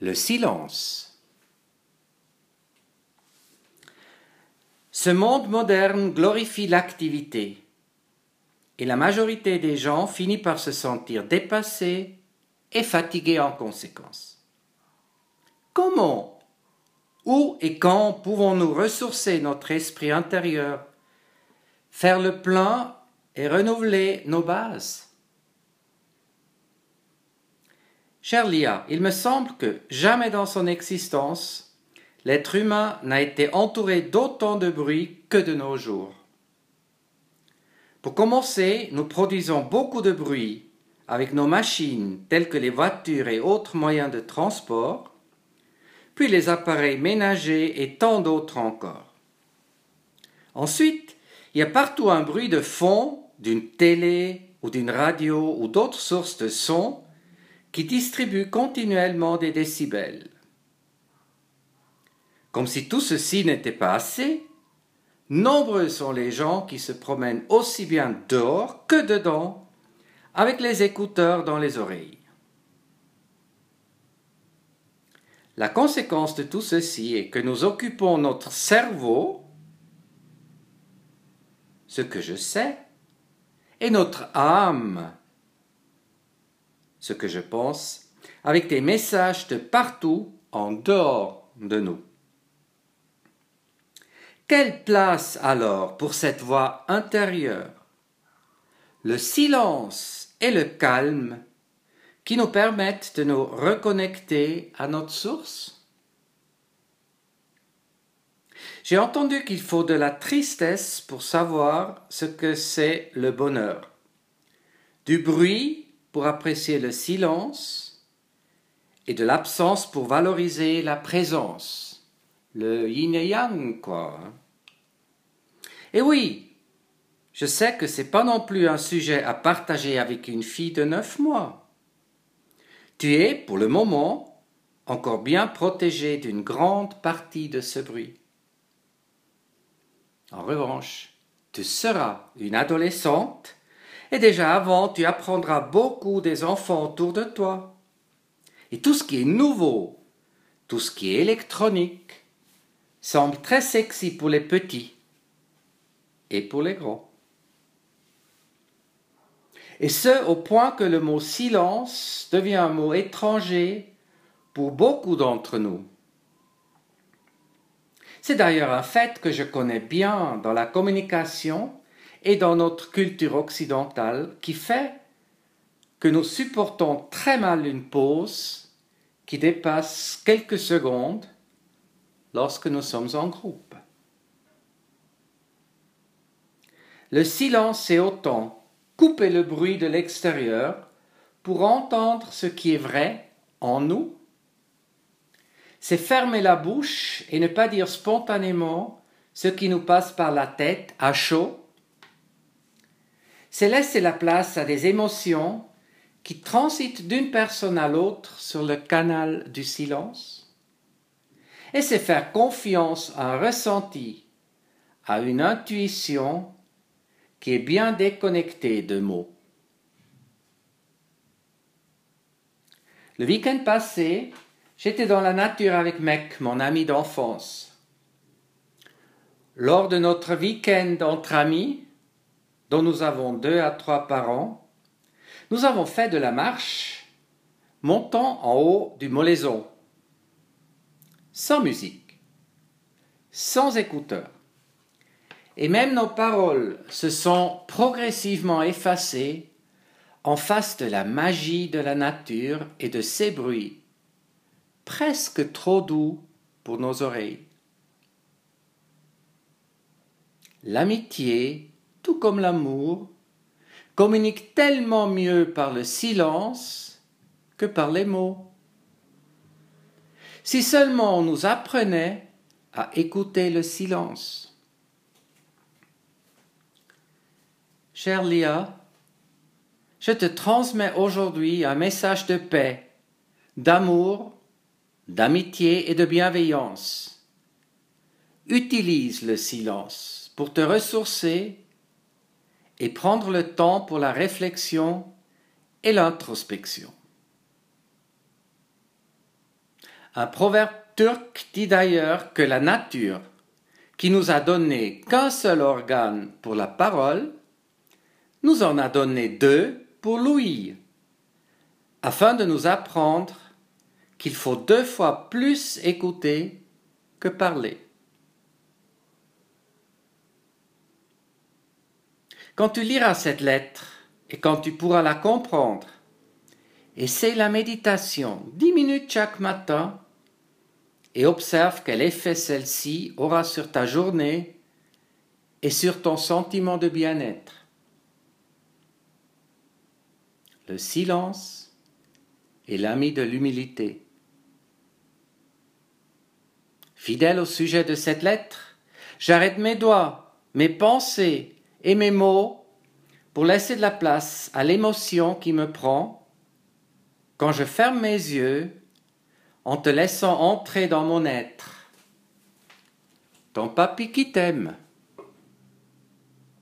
le silence. Ce monde moderne glorifie l'activité et la majorité des gens finit par se sentir dépassés et fatigués en conséquence. Comment, où et quand pouvons-nous ressourcer notre esprit intérieur, faire le plein et renouveler nos bases? Cher Lia, il me semble que jamais dans son existence, l'être humain n'a été entouré d'autant de bruit que de nos jours. Pour commencer, nous produisons beaucoup de bruit avec nos machines telles que les voitures et autres moyens de transport, puis les appareils ménagers et tant d'autres encore. Ensuite, il y a partout un bruit de fond d'une télé ou d'une radio ou d'autres sources de son qui distribue continuellement des décibels. Comme si tout ceci n'était pas assez, nombreux sont les gens qui se promènent aussi bien dehors que dedans avec les écouteurs dans les oreilles. La conséquence de tout ceci est que nous occupons notre cerveau, ce que je sais, et notre âme, ce que je pense, avec des messages de partout en dehors de nous. Quelle place alors pour cette voix intérieure? Le silence et le calme qui nous permettent de nous reconnecter à notre source? J'ai entendu qu'il faut de la tristesse pour savoir ce que c'est le bonheur, du bruit pour apprécier le silence et de l'absence pour valoriser la présence. Le yin et yang, quoi. Hein. Et oui, je sais que c'est pas non plus un sujet à partager avec une fille de neuf mois. Tu es, pour le moment, encore bien protégé d'une grande partie de ce bruit. En revanche, tu seras une adolescente et déjà avant, tu apprendras beaucoup des enfants autour de toi. Et tout ce qui est nouveau, tout ce qui est électronique, semble très sexy pour les petits et pour les grands. Et ce, au point que le mot silence devient un mot étranger pour beaucoup d'entre nous. C'est d'ailleurs un fait que je connais bien dans la communication et dans notre culture occidentale qui fait que nous supportons très mal une pause qui dépasse quelques secondes lorsque nous sommes en groupe. Le silence est autant couper le bruit de l'extérieur pour entendre ce qui est vrai en nous. C'est fermer la bouche et ne pas dire spontanément ce qui nous passe par la tête à chaud c'est laisser la place à des émotions qui transitent d'une personne à l'autre sur le canal du silence. Et c'est faire confiance à un ressenti, à une intuition qui est bien déconnectée de mots. Le week-end passé, j'étais dans la nature avec Mec, mon ami d'enfance. Lors de notre week-end entre amis, dont nous avons deux à trois par an, nous avons fait de la marche montant en haut du Molaison, sans musique, sans écouteurs. Et même nos paroles se sont progressivement effacées en face de la magie de la nature et de ses bruits, presque trop doux pour nos oreilles. L'amitié tout comme l'amour, communique tellement mieux par le silence que par les mots. Si seulement on nous apprenait à écouter le silence. Cher Lia, je te transmets aujourd'hui un message de paix, d'amour, d'amitié et de bienveillance. Utilise le silence pour te ressourcer et prendre le temps pour la réflexion et l'introspection. Un proverbe turc dit d'ailleurs que la nature, qui nous a donné qu'un seul organe pour la parole, nous en a donné deux pour l'ouïe, afin de nous apprendre qu'il faut deux fois plus écouter que parler. Quand tu liras cette lettre et quand tu pourras la comprendre, essaie la méditation dix minutes chaque matin et observe quel effet celle-ci aura sur ta journée et sur ton sentiment de bien-être. Le silence est l'ami de l'humilité. Fidèle au sujet de cette lettre, j'arrête mes doigts, mes pensées et mes mots pour laisser de la place à l'émotion qui me prend quand je ferme mes yeux en te laissant entrer dans mon être. Ton papy qui t'aime.